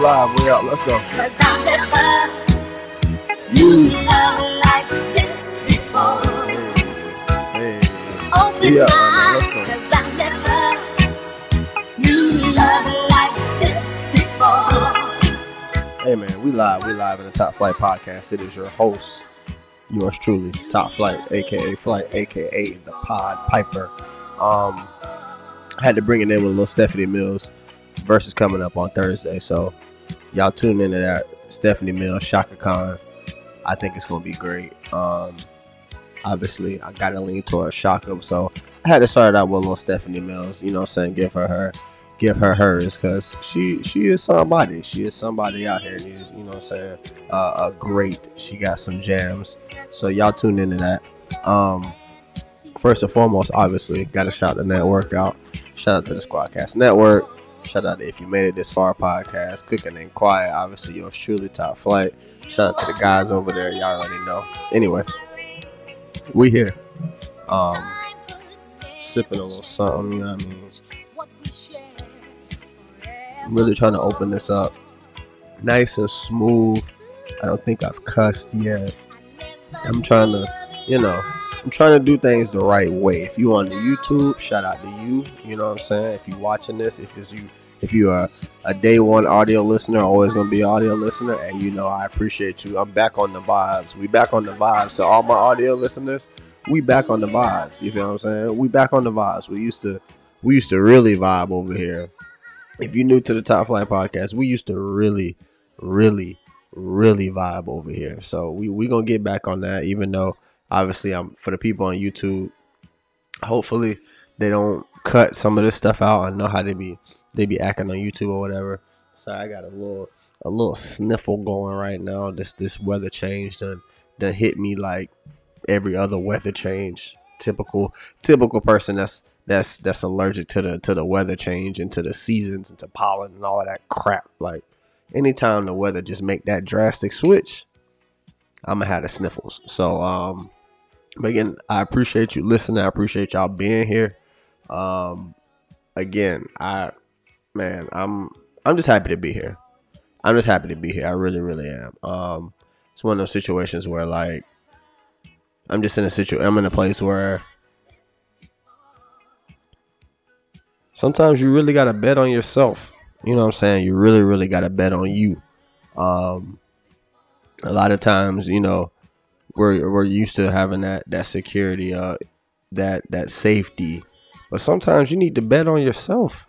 We live, we up. Let's go. Cause I've never love like this before. Hey. Open Yeah, eyes, cause I never knew love like this before. Hey man, we live, we live in the Top Flight Podcast. It is your host, yours truly, Top Flight, aka Flight, aka the Pod Piper. Um I had to bring it in with a little Stephanie Mills versus coming up on Thursday. So y'all tune into that. Stephanie Mills, Chaka Khan. I think it's gonna be great. Um obviously I gotta lean towards Chaka, so I had to start out with a little Stephanie Mills, you know what I'm saying, give her her give her hers because she she is somebody. She is somebody out here. Is, you know what I'm saying? Uh, a great. She got some jams. So y'all tune into that. Um, first and foremost, obviously, got to shout the network out. Shout out to the Squadcast Network. Shout out to If You Made It This Far podcast. Cooking Ain't Quiet. Obviously, yours truly, Top Flight. Shout out to the guys over there. Y'all already know. Anyway, we here. Um, sipping a little something. You know what I mean? I'm really trying to open this up nice and smooth. I don't think I've cussed yet. I'm trying to, you know, I'm trying to do things the right way. If you on the YouTube, shout out to you. You know what I'm saying? If you watching this, if it's you, if you are a day one audio listener, always gonna be audio listener, and you know I appreciate you. I'm back on the vibes. We back on the vibes. So all my audio listeners, we back on the vibes. You feel what I'm saying? We back on the vibes. We used to, we used to really vibe over here if you're new to the Top Flight podcast, we used to really, really, really vibe over here. So we we gonna get back on that. Even though obviously I'm for the people on YouTube, hopefully they don't cut some of this stuff out. I know how they be they be acting on YouTube or whatever. So I got a little a little sniffle going right now. This this weather change done done hit me like every other weather change. Typical typical person that's that's that's allergic to the to the weather change and to the seasons and to pollen and all of that crap. Like anytime the weather just make that drastic switch, I'm gonna have the sniffles. So um but again, I appreciate you listening. I appreciate y'all being here. Um again, I man, I'm I'm just happy to be here. I'm just happy to be here. I really, really am. Um it's one of those situations where like I'm just in a situation I'm in a place where sometimes you really gotta bet on yourself. You know what I'm saying? You really, really gotta bet on you. Um, a lot of times, you know, we're we're used to having that that security, uh, that that safety, but sometimes you need to bet on yourself.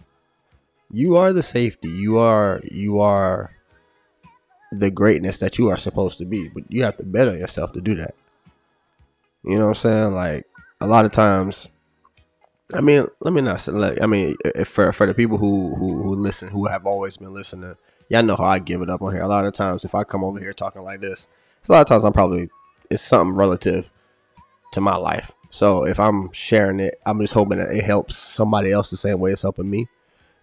You are the safety. You are you are the greatness that you are supposed to be, but you have to bet on yourself to do that. You know what I'm saying? Like a lot of times I mean, let me not say. Like, I mean, for for the people who, who who listen, who have always been listening, y'all know how I give it up on here. A lot of times, if I come over here talking like this, a lot of times I'm probably it's something relative to my life. So if I'm sharing it, I'm just hoping that it helps somebody else the same way it's helping me.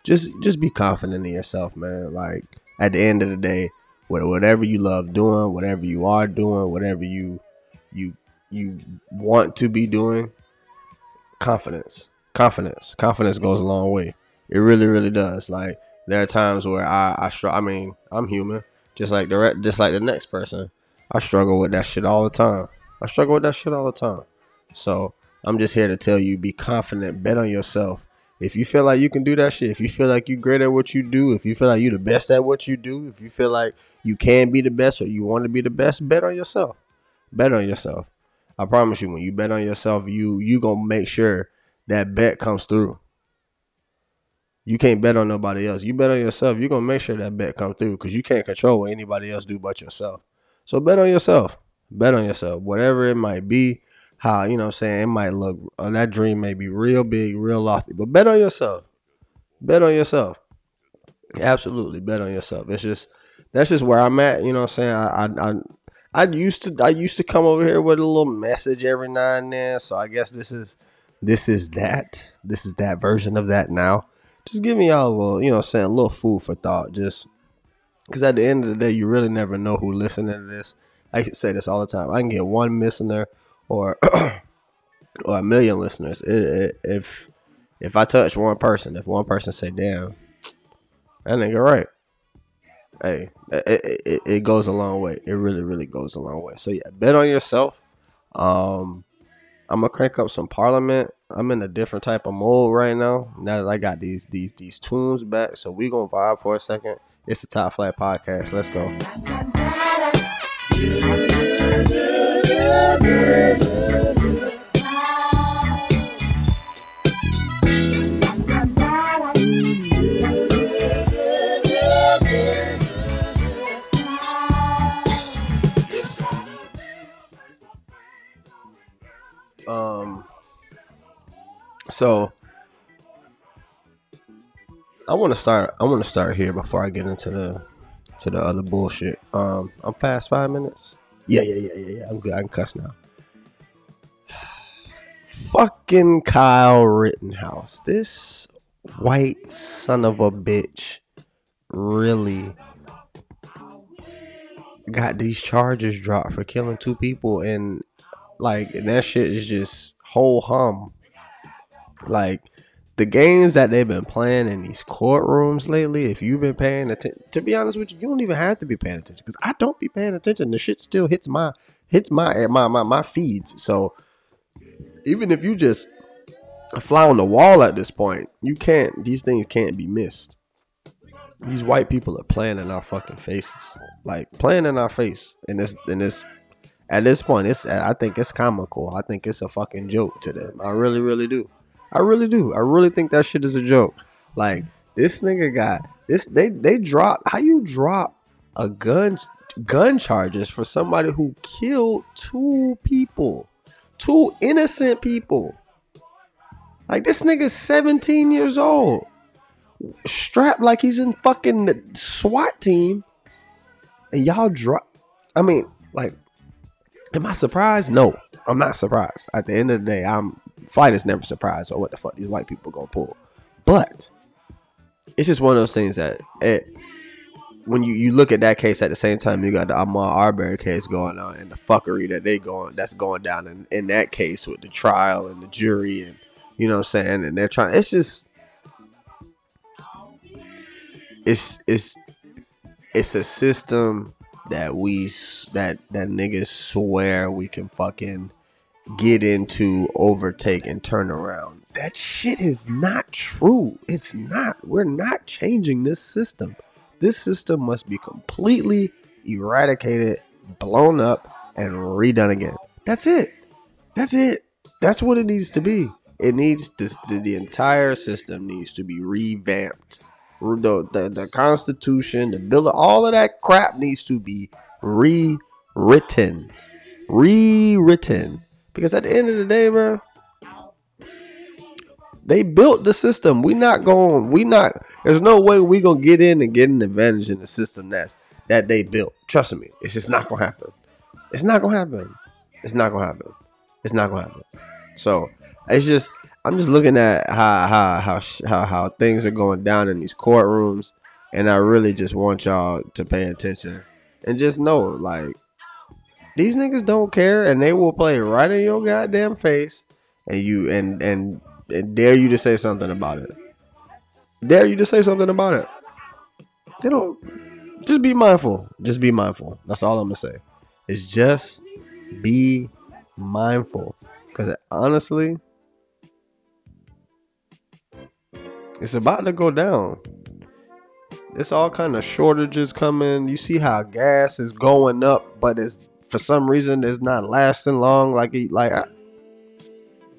Just just be confident in yourself, man. Like at the end of the day, whatever you love doing, whatever you are doing, whatever you you you want to be doing, confidence confidence. Confidence goes a long way. It really, really does. Like there are times where I, I struggle. I mean, I'm human, just like the re- just like the next person. I struggle with that shit all the time. I struggle with that shit all the time. So I'm just here to tell you: be confident, bet on yourself. If you feel like you can do that shit, if you feel like you're great at what you do, if you feel like you're the best at what you do, if you feel like you can be the best or you want to be the best, bet on yourself. Bet on yourself. I promise you, when you bet on yourself, you you gonna make sure that bet comes through. You can't bet on nobody else. You bet on yourself. You're gonna make sure that bet comes through because you can't control what anybody else do but yourself. So bet on yourself. Bet on yourself. Whatever it might be, how you know I'm saying, it might look uh, that dream may be real big, real lofty, but bet on yourself. Bet on yourself. Absolutely, bet on yourself. It's just that's just where I'm at. You know what I'm saying? I I I, I used to I used to come over here with a little message every now and then. So I guess this is this is that. This is that version of that now. Just give me y'all a little, you know, saying a little food for thought. Just because at the end of the day, you really never know who listening to this. I say this all the time. I can get one listener or or a million listeners. It, it, if if I touch one person, if one person say, "Damn, that nigga right," hey, it, it, it goes a long way. It really, really goes a long way. So yeah, bet on yourself. Um, I'm gonna crank up some Parliament. I'm in a different type of mode right now. Now that I got these these these tunes back, so we gonna vibe for a second. It's the Top Flight Podcast. Let's go. Um. So I want to start. I want to start here before I get into the to the other bullshit. Um, I'm fast five minutes. Yeah, yeah, yeah, yeah, yeah. I'm good. I can cuss now. Fucking Kyle Rittenhouse. This white son of a bitch really got these charges dropped for killing two people and like and that shit is just whole hum. Like the games that they've been playing in these courtrooms lately, if you've been paying attention, to be honest with you, you don't even have to be paying attention because I don't be paying attention. The shit still hits my hits my eh, my my, my feeds. So even if you just fly on the wall at this point, you can't. These things can't be missed. These white people are playing in our fucking faces, like playing in our face. And this and this at this point, it's I think it's comical. I think it's a fucking joke to them. I really, really do. I really do. I really think that shit is a joke. Like this nigga got this. They they drop. How you drop a gun gun charges for somebody who killed two people, two innocent people. Like this nigga's 17 years old, strapped like he's in fucking SWAT team, and y'all drop. I mean, like, am I surprised? No, I'm not surprised. At the end of the day, I'm fighters never surprised or what the fuck these white people gonna pull. But it's just one of those things that it when you, you look at that case at the same time you got the Ahmaud Arbery case going on and the fuckery that they going that's going down in, in that case with the trial and the jury and you know what I'm saying and they're trying it's just it's it's it's a system that we that that niggas swear we can fucking get into, overtake, and turn around. That shit is not true. It's not. We're not changing this system. This system must be completely eradicated, blown up, and redone again. That's it. That's it. That's what it needs to be. It needs to, the, entire system needs to be revamped. The, the, the Constitution, the Bill, all of that crap needs to be rewritten. Rewritten. Because at the end of the day, bro, they built the system. We not going. We not. There's no way we gonna get in and get an advantage in the system that's that they built. Trust me, it's just not gonna happen. It's not gonna happen. It's not gonna happen. It's not gonna happen. So it's just I'm just looking at how how how how how things are going down in these courtrooms, and I really just want y'all to pay attention and just know like these niggas don't care, and they will play right in your goddamn face, and you and and, and dare you to say something about it. Dare you to say something about it. They don't. Just be mindful. Just be mindful. That's all I'm gonna say. Is just be mindful, because honestly, it's about to go down. It's all kind of shortages coming. You see how gas is going up, but it's for some reason it's not lasting long. Like it, like I,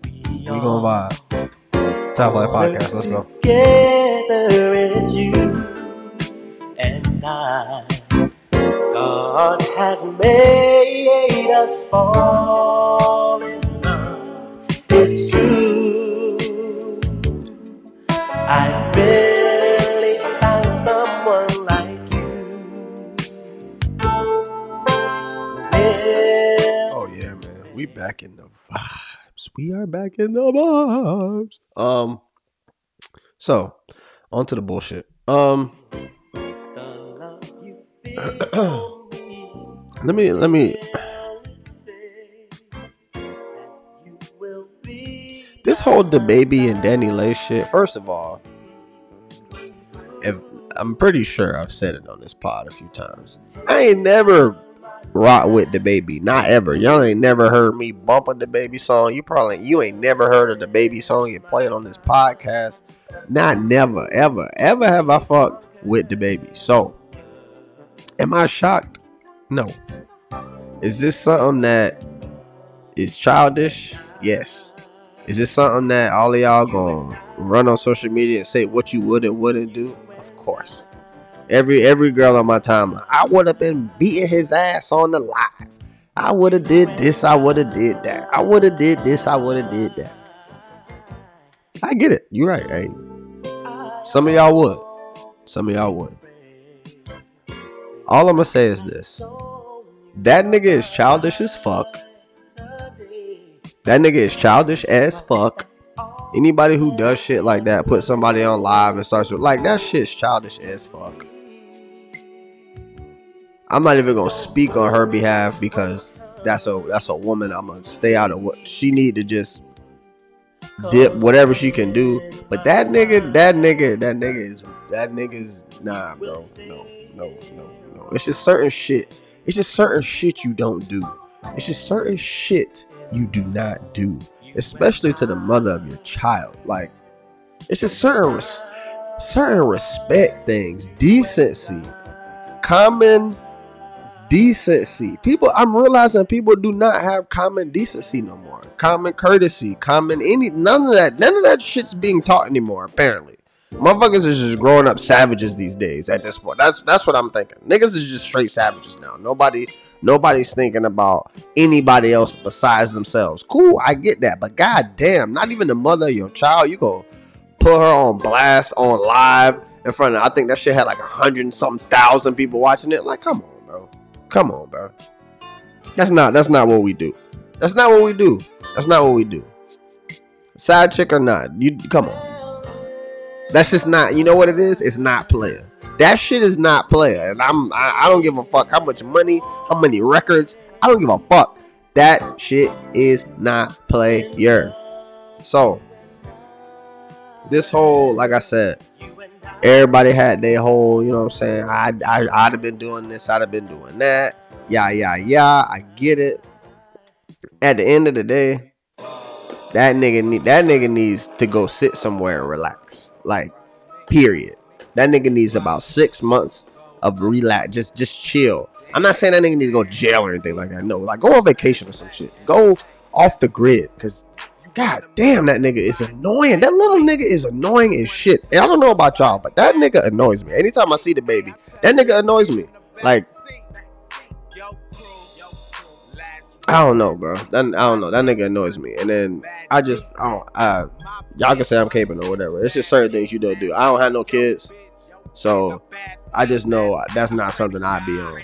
we gonna vibe. Top Flight Podcast. Let's go. Together it's you and I. God has made us fall in love. It's true. I back in the vibes. We are back in the vibes. Um, so on to the bullshit. Um, let me let me. This whole DaBaby and DaniLeigh shit. First of all, if I'm pretty sure I've said it on this pod a few times. I ain't never rock with DaBaby, not ever. Y'all ain't never heard me bumping DaBaby song. You probably you ain't never heard of DaBaby song you played on this podcast. Not never, ever, ever have I fucked with DaBaby. So, am I shocked? No. Is this something that is childish? Yes. Is this something that all of y'all gonna run on social media and say what you would and wouldn't do? Of course. Every every girl on my timeline, I would have been beating his ass on the live. I would have did this. I would have did that. I would have did this. I would have did that. I get it. You're right. Hey, some of y'all would. Some of y'all would. All I'm gonna say is this: that nigga is childish as fuck. That nigga is childish as fuck. Anybody who does shit like that, put somebody on live and starts with like that shit's childish as fuck. I'm not even gonna speak on her behalf because that's a that's a woman. I'm gonna stay out of what she need to just dip whatever she can do. But that nigga, that nigga, that nigga is that nigga's nah, bro. No, no, no, no. It's just certain shit. It's just certain shit you don't do. It's just certain shit you do not do, especially to the mother of your child. Like it's just certain res- certain respect things, decency, common decency. People, I'm realizing people do not have common decency no more. Common courtesy, common any none of that. None of that shit's being taught anymore. Apparently, motherfuckers is just growing up savages these days. At this point, that's that's what I'm thinking. Niggas is just straight savages now. Nobody, nobody's thinking about anybody else besides themselves. Cool, I get that, but goddamn, not even the mother of your child. You go put her on blast on live in front of. I think that shit had like a hundred and something thousand people watching it. Like, come on. Come on, bro. That's not that's not what we do. That's not what we do. That's not what we do. Side chick or not, you come on. That's just not. You know what it is? It's not player. That shit is not player, and I'm I, I don't give a fuck how much money, how many records. I don't give a fuck. That shit is not player. So this whole, like I said, everybody had their whole, you know what I'm saying? I, I, I'd have been doing this, I'd have been doing that. Yeah, yeah, yeah. I get it. At the end of the day, that nigga need that nigga needs to go sit somewhere and relax. Like, period. That nigga needs about six months of relax. Just just chill. I'm not saying that nigga need to go jail or anything like that. No, like go on vacation or some shit. Go off the grid. Cause God damn, that nigga is annoying. That little nigga is annoying as shit. And I don't know about y'all, but that nigga annoys me. Anytime I see DaBaby, that nigga annoys me. Like, I don't know, bro. That, I don't know. That nigga annoys me. And then I just, I don't, I, y'all can say I'm caping or whatever. It's just certain things you don't do. I don't have no kids. So I just know that's not something I'd be on.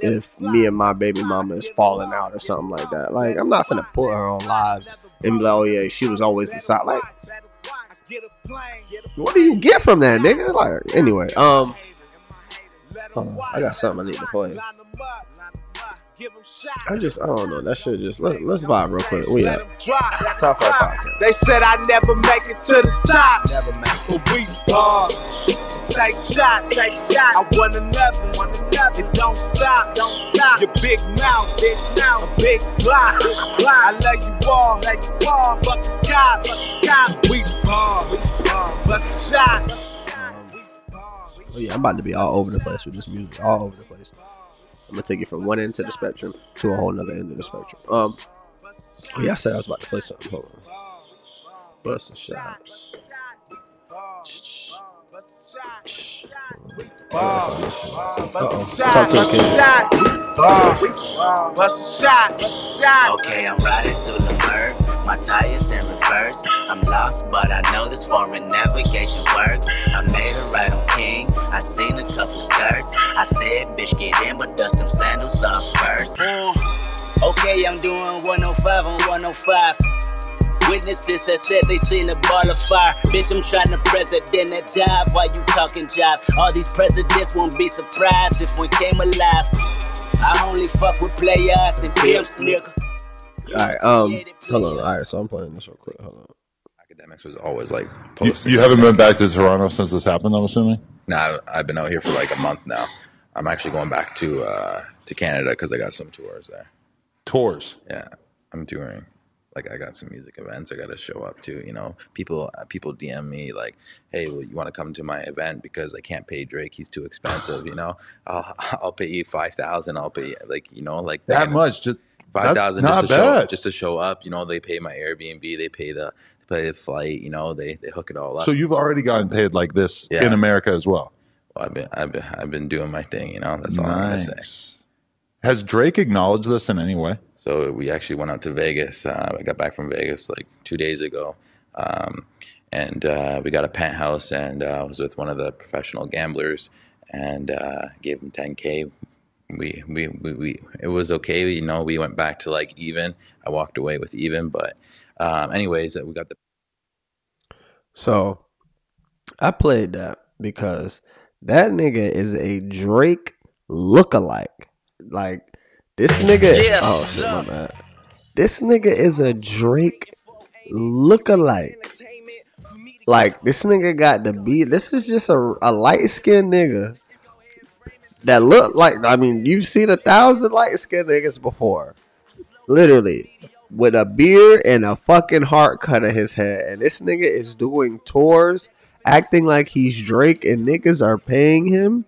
If me and my baby mama is falling out or something like that. Like, I'm not gonna put her on live and be like, oh yeah, she was always the side. Like, what do you get from that, nigga? Like, anyway, um, I got something I need to play. I just, I don't know. That shit just let, let's vibe real quick. We at top flight podcast. They said I never make it to the top. Never make it. But we bars. Take shot, take shot. I want another, want another. It don't stop, don't stop. Your big mouth, big mouth, a big block, block. I love you all, love you all. Fuck the cop, fuck the cop. We bars, we bars. Bust a shot. Oh yeah, I'm about to be all over the place with this music, all over the place. I'm gonna take you from one end to the spectrum to a whole nother end of the spectrum. Um, oh yeah, I said I was about to play something. Hold on. Bust the shots. Talk to a kid. Bust a shot, bust a shot. Okay, I'm riding through the murk. My tires in reverse. I'm lost, but I know this foreign navigation works. I made a right on King. I seen a couple skirts. I said, bitch, get in, but dust them sandals off first. Mm. Okay, I'm doing 105 on 105. Witnesses that said they seen a ball of fire. Bitch, I'm trying to president that job while you talking job. All these presidents won't be surprised if one came alive. I only fuck with players and pimps, nigga. All right, um, hold on. All right, so I'm playing this real quick. Hold on. academics was always like You, posting. you haven't been back to Toronto since this happened, I'm assuming? Nah, I've been out here for like a month now. I'm actually going back to uh, to Canada because I got some tours there. Tours. Yeah, I'm touring. Like I got some music events I got to show up to. You know, people uh, people DM me like, "Hey, well, you want to come to my event because I can't pay Drake? He's too expensive." You know, I'll I'll pay you five thousand. I'll pay like you know like That much. Just five that's just to show bad. up, just to show up. You know, they pay my Airbnb, they pay the pay the flight. You know, they they hook it all up. so you've already gotten paid like this Yeah. in America as well. Well, I've been I've been I've been doing my thing. You know, that's all I'm gonna say. Has Drake acknowledged this in any way? So we actually went out to Vegas. Uh, I got back from Vegas like two days ago, um, and uh, we got a penthouse. And uh, I was with one of the professional gamblers, and uh, gave him 10k. We, we we we it was okay. You know, we went back to like even. I walked away with even, but um, anyways, we got the So I played that because that nigga is a Drake lookalike. Like this nigga. Yeah. Oh shit, my bad. This nigga is a Drake lookalike. Like this nigga got the beat. This is just a, a light skinned nigga that look like. I mean, you've seen a thousand light skinned niggas before, literally, with a beard and a fucking heart cut in his head. And this nigga is doing tours, acting like he's Drake, and niggas are paying him.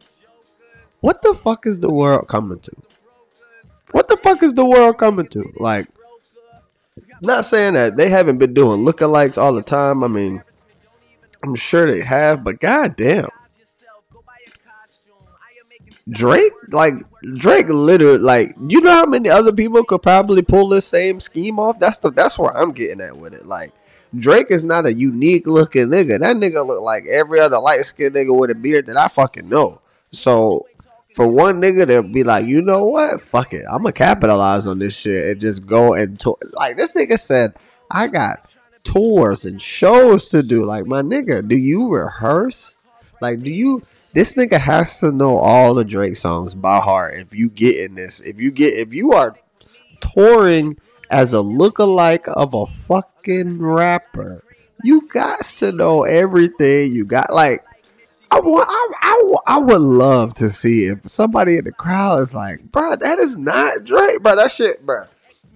What the fuck is the world coming to? What the fuck is the world coming to? Like, not saying that they haven't been doing lookalikes all the time. I mean, I'm sure they have, but goddamn. Drake, like Drake, literally, like you know how many other people could probably pull this same scheme off. That's the that's where I'm getting at with it. Like Drake is not a unique looking nigga. That nigga look like every other light skinned nigga with a beard that I fucking know. So for one nigga to be like, you know what, fuck it, I'm gonna capitalize on this shit and just go and tour. Like this nigga said, I got tours and shows to do. Like my nigga, do you rehearse? Like, do you? This nigga has to know all the Drake songs by heart. If you get in this, if you get, if you are touring as a lookalike of a fucking rapper, you got to know everything. You got like, I I, I, would love to see if somebody in the crowd is like, bro, that is not Drake, bro. That shit, bro.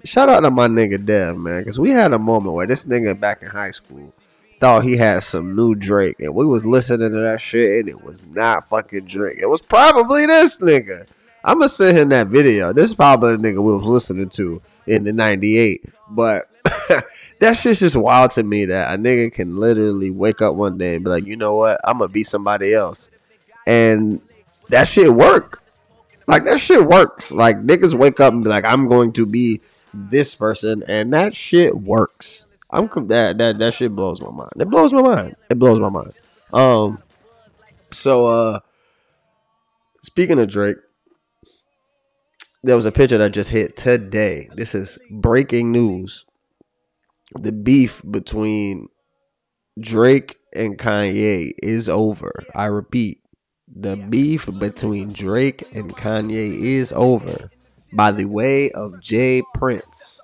Shout out to my nigga Dev, man, because we had a moment where this nigga back in high school thought he had some new Drake, and we was listening to that shit, and it was not fucking Drake. It was probably this nigga. I'm gonna send him that video. This is probably the nigga we was listening to in the '98, but that shit's just wild to me that a nigga can literally wake up one day and be like, you know what, I'm gonna be somebody else, and that shit work. Like that shit works. Like niggas wake up and be like, I'm going to be this person, and that shit works. I'm that that that shit blows my mind. It blows my mind. It blows my mind. Um. So uh, speaking of Drake, there was a picture that just hit today. This is breaking news. The beef between Drake and Kanye is over. I repeat, the beef between Drake and Kanye is over by the way of J. Prince.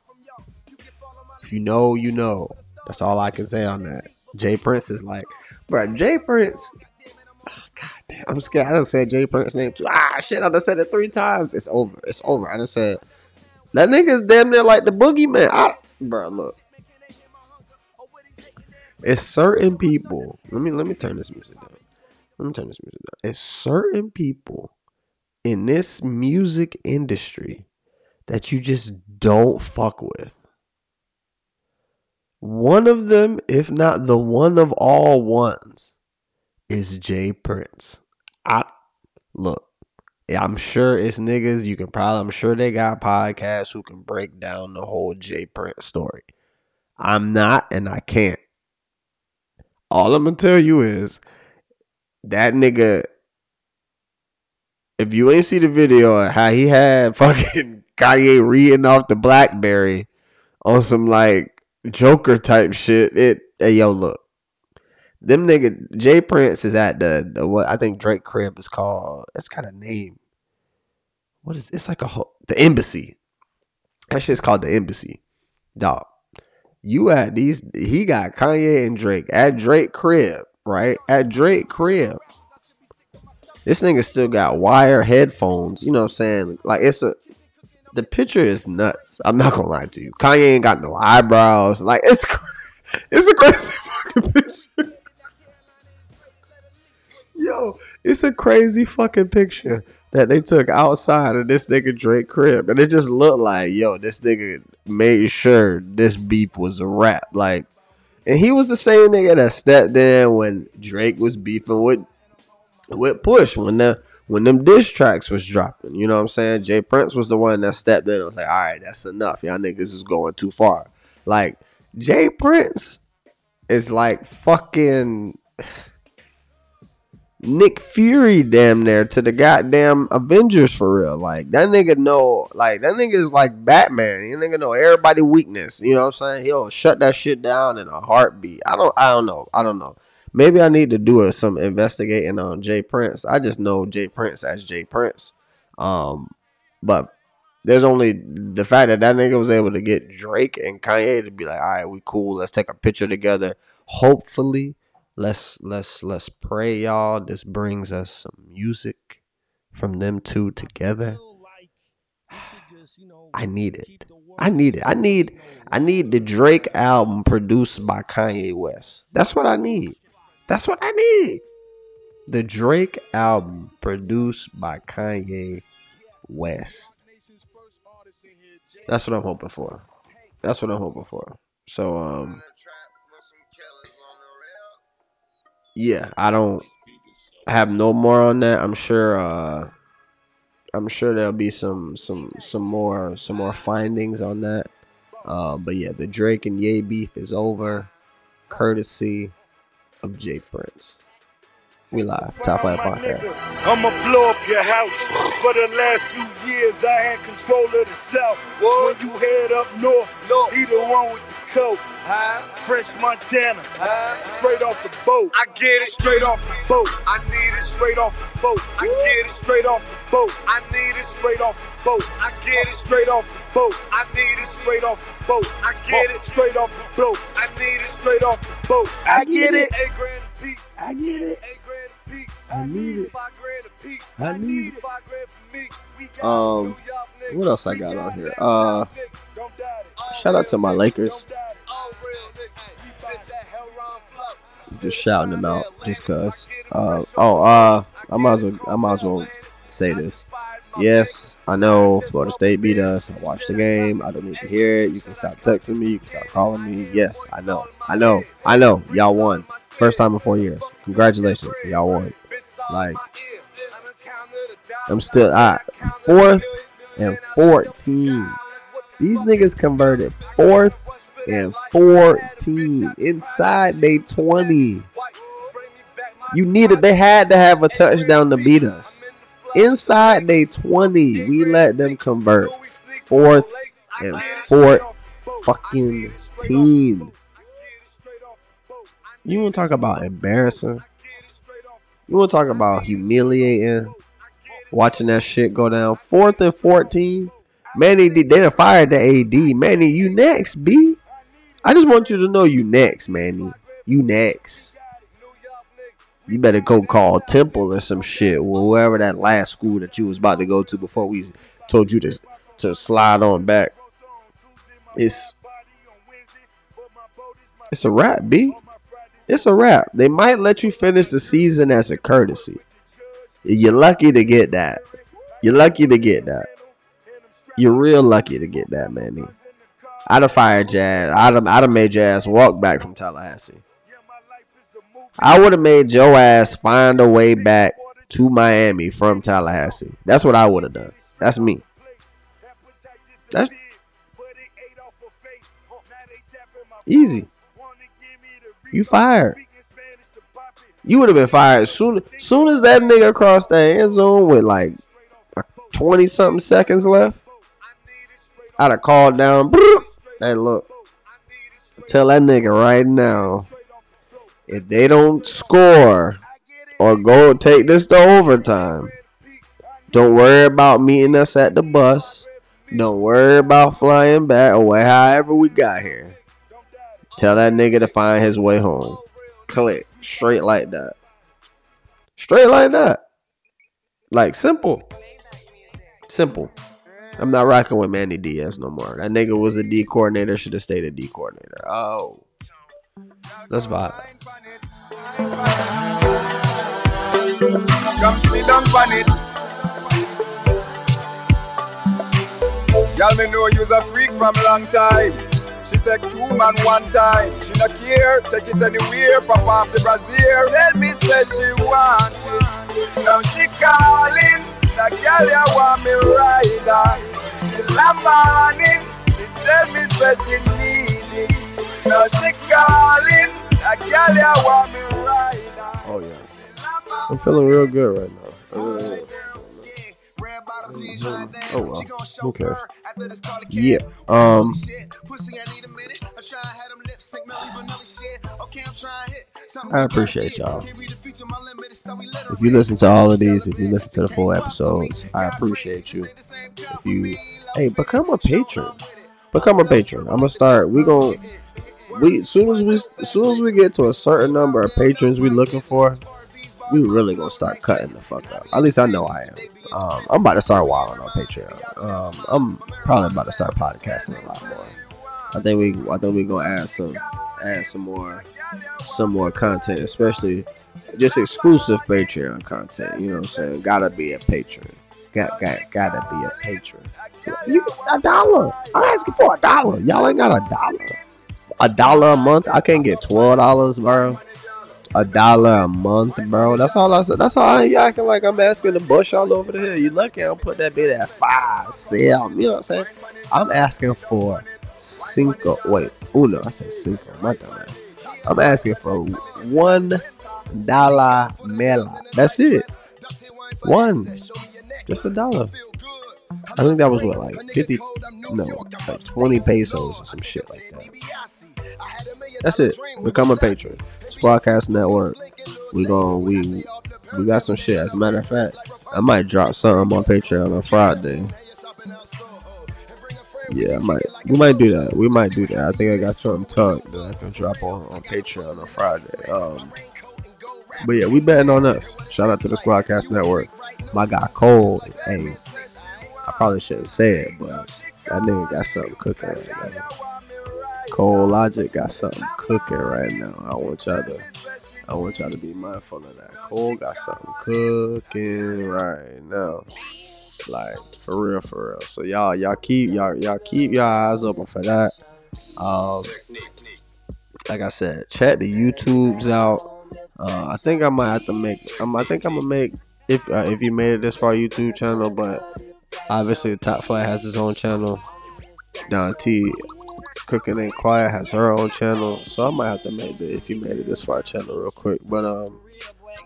If you know, you know. That's all I can say on that. J. Prince is like, bro, J. Prince. God damn, I'm scared. I done said J. Prince's name too. Ah, shit, I done said it three times. It's over. It's over. I done said that nigga's damn near like the boogeyman. I, bro, look. It's certain people. Let me let me turn this music down. Let me turn this music down. It's certain people in this music industry that you just don't fuck with. One of them, if not the one of all ones, is J. Prince. I look, I'm sure it's niggas. You can probably, I'm sure they got podcasts who can break down the whole J. Prince story. I'm not, and I can't. All I'm gonna tell you is that nigga. If you ain't see the video of how he had fucking Kanye reading off the BlackBerry on some like Joker type shit. It hey yo look, them nigga J. Prince is at the, the what I think Drake crib is called. It's got a name. What is it's like a whole, the embassy. That shit's called the embassy. Dog. You at these he got Kanye and Drake at Drake crib, right? At Drake crib. This nigga still got wire headphones. You know what I'm saying? Like it's a the picture is nuts. I'm not gonna lie to you. Kanye ain't got no eyebrows. Like it's it's a crazy fucking picture. Yo, it's a crazy fucking picture that they took outside of this nigga Drake crib, and it just looked like yo, this nigga made sure this beef was a wrap. Like, and he was the same nigga that stepped in when Drake was beefing with with Push when the when them diss tracks was dropping. You know what I'm saying? J. Prince was the one that stepped in and was like, all right, that's enough. Y'all niggas is going too far. Like, J. Prince is like fucking Nick Fury damn near to the goddamn Avengers for real. Like that nigga know like that nigga is like Batman. You nigga know everybody weakness. You know what I'm saying? He'll shut that shit down in a heartbeat. I don't I don't know. I don't know. Maybe I need to do some investigating on J. Prince. I just know J. Prince as J. Prince. Um, but there's only the fact that that nigga was able to get Drake and Kanye to be like, all right, we cool. Let's take a picture together. Hopefully, let's let's let's pray, y'all. This brings us some music from them two together. I need it. I need it. I need I need the Drake album produced by Kanye West. That's what I need. That's what I need. The Drake album produced by Kanye West. That's what I'm hoping for. That's what I'm hoping for. So um yeah, I don't have no more on that. I'm sure uh I'm sure there'll be some some some more some more findings on that. Uh, but yeah, the Drake and Ye beef is over, courtesy of J. Prince. We live, Top Flight Podcast. I'ma blow up your house. For the last few years, I had control of the South. When you head up north, he the one with the coat. French Montana, straight off the boat. I get it straight off the boat. I need it straight off the boat. I get it straight off the boat. I need it straight off the boat. I get it straight off the boat. I need it straight off the boat. I get it straight off the boat. I need it straight off the boat. I get it. Eight grand a piece. I get it. Eight grand a piece. I need it. Five grand a piece. I need it. Five grand for me. Um, New York niggas. what else I got on here? Uh, shout out to my Lakers. Just shouting them out, just cause. Uh, oh, uh, I might as well, I might as well say this. Yes, I know Florida State beat us. I watched the game. I don't need to hear it. You can stop texting me. You can stop calling me. Yes, I know. I know. I know. Y'all won. First time in four years. Congratulations. Y'all won. Like, I'm still I fourth and 14. These niggas converted fourth and 14 inside they 20. You needed, they had to have a touchdown to beat us. Inside they 20, we let them convert fourth and fourth fucking team. You want to talk about embarrassing? You want to talk about humiliating? Watching that shit go down. Fourth and 14. Manny, they done fired the AD. Manny, you next, B. I just want you to know you next, Manny. You next. You better go call Temple or some shit, wherever that last school that you was about to go to before we told you to to slide on back. It's it's a wrap, B. It's a wrap. They might let you finish the season as a courtesy. You're lucky to get that. You're lucky to get that. You're real lucky to get that, Manny. I'd have fired Jazz. I'd have, I'd have made Jazz walk back from Tallahassee. I would have made Joe ass find a way back to Miami from Tallahassee. That's what I would have done. That's me. That's easy. You fired. You would have been fired soon. Soon as that nigga crossed the end zone with like twenty something seconds left. I'd have called down. Hey, look. Tell that nigga right now. If they don't score or go take this to overtime, don't worry about meeting us at the bus. Don't worry about flying back or however we got here. Tell that nigga to find his way home. Click. Straight like that. Straight like that. Like simple. Simple. I'm not rocking with Manny Diaz no more. That nigga was a D coordinator, should have stayed a D coordinator. Oh. Let's vibe. Come sit down on it. Y'all me know you's a freak from long time. She take two man one time. She not care, take it anywhere. Pop off the brazier. Tell me say she want it. Now she calling. That girl ya want me rider. The morning. She tell me say she need it. Now she calling. That girl ya want me rider. Oh yeah. I'm feeling real good right now. Really. Mm-hmm. Oh well. Who cares? Yeah. Um. I appreciate y'all. If you listen to all of these, if you listen to the full episodes, I appreciate you. If you, hey, become a patron. Become a patron. I'm gonna start. We gonna we soon as we soon as we get to a certain number of patrons we looking for, we really gonna start cutting the fuck up. At least I know I am. Um, I'm about to start wilding on Patreon. Um, I'm probably about to start podcasting a lot more. I think we I think we gonna add some add some more some more content, especially just exclusive Patreon content. You know what I'm saying? Gotta be a patron. Got got gotta be a patron. You a dollar? I'm asking for a dollar. Y'all ain't got a dollar. A dollar a month? I can't get twelve dollars, bro. A dollar a month, bro. That's all I said. That's all I you acting like I'm asking the bush all over the hill. You lucky I don't put that bit at five, seven. You know what I'm saying? I'm asking for cinco. Wait, uno. I said cinco. My dumbass. I'm asking for one dollar mela. That's it. One. Just a dollar. I think that was what, like 50, no, like 20 pesos or some shit like that. That's it. Become a patron. Squadcast Network. We going we we got some shit. As a matter of fact, I might drop something on Patreon on Friday. Yeah, I might. We might do that. We might do that. I think I got something tucked that I can drop on, on Patreon on Friday. Um, but yeah, we betting on us. Shout out to the Squadcast Network. My guy Cole. Hey, I probably shouldn't say it, but that nigga got something cooking right. Cole Logic got something cooking right now. I want y'all to, I want y'all to be mindful of that. Cole got something cooking right now, like for real, for real. So y'all, y'all keep y'all, y'all keep your eyes open for that. Um, like I said, check the YouTubes out. Uh, I think I might have to make. Um, I think I'm gonna make if uh, if you made it this far YouTube channel, but obviously the Top Flight has his own channel. Don T Cooking Ain't Quiet has her own channel, so I might have to make the if you made it this far channel real quick. But um,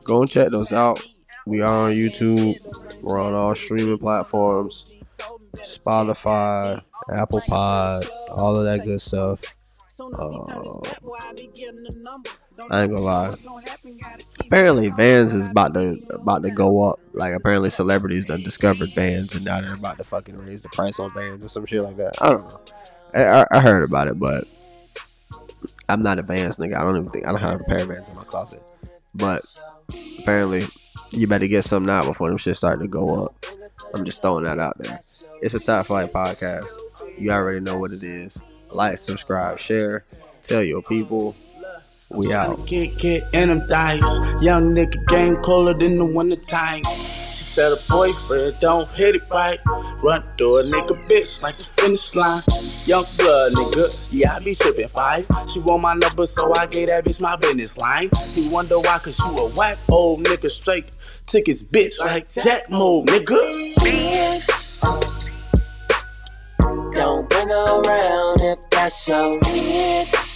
go and check those out. We are on YouTube. We're on all streaming platforms, Spotify, Apple Pod, all of that good stuff. Uh, I ain't gonna lie. Apparently, Vans is about to about to go up. Like apparently, celebrities done discovered Vans, and now they're about to fucking raise the price on Vans or some shit like that. I don't know. I, I, heard about it, but I'm not a Vans nigga. I don't even think I don't have a pair of Vans in my closet. But apparently, you better get something out before them shit start to go up. I'm just throwing that out there. It's a top flight podcast. You already know what it is. Like, subscribe, share, tell your people. We out. Kid, kid, and them dice. Young nigga game colder than the winter time. Said her boyfriend don't hit it right. Run through a nigga bitch like the finish line. Young blood nigga, yeah I be tripping five. She want my number, so I gave that bitch my business line. He wonder why, cause you a whack old nigga straight. Took his bitch like Jack mode, nigga. Don't bring around if that's your bitch.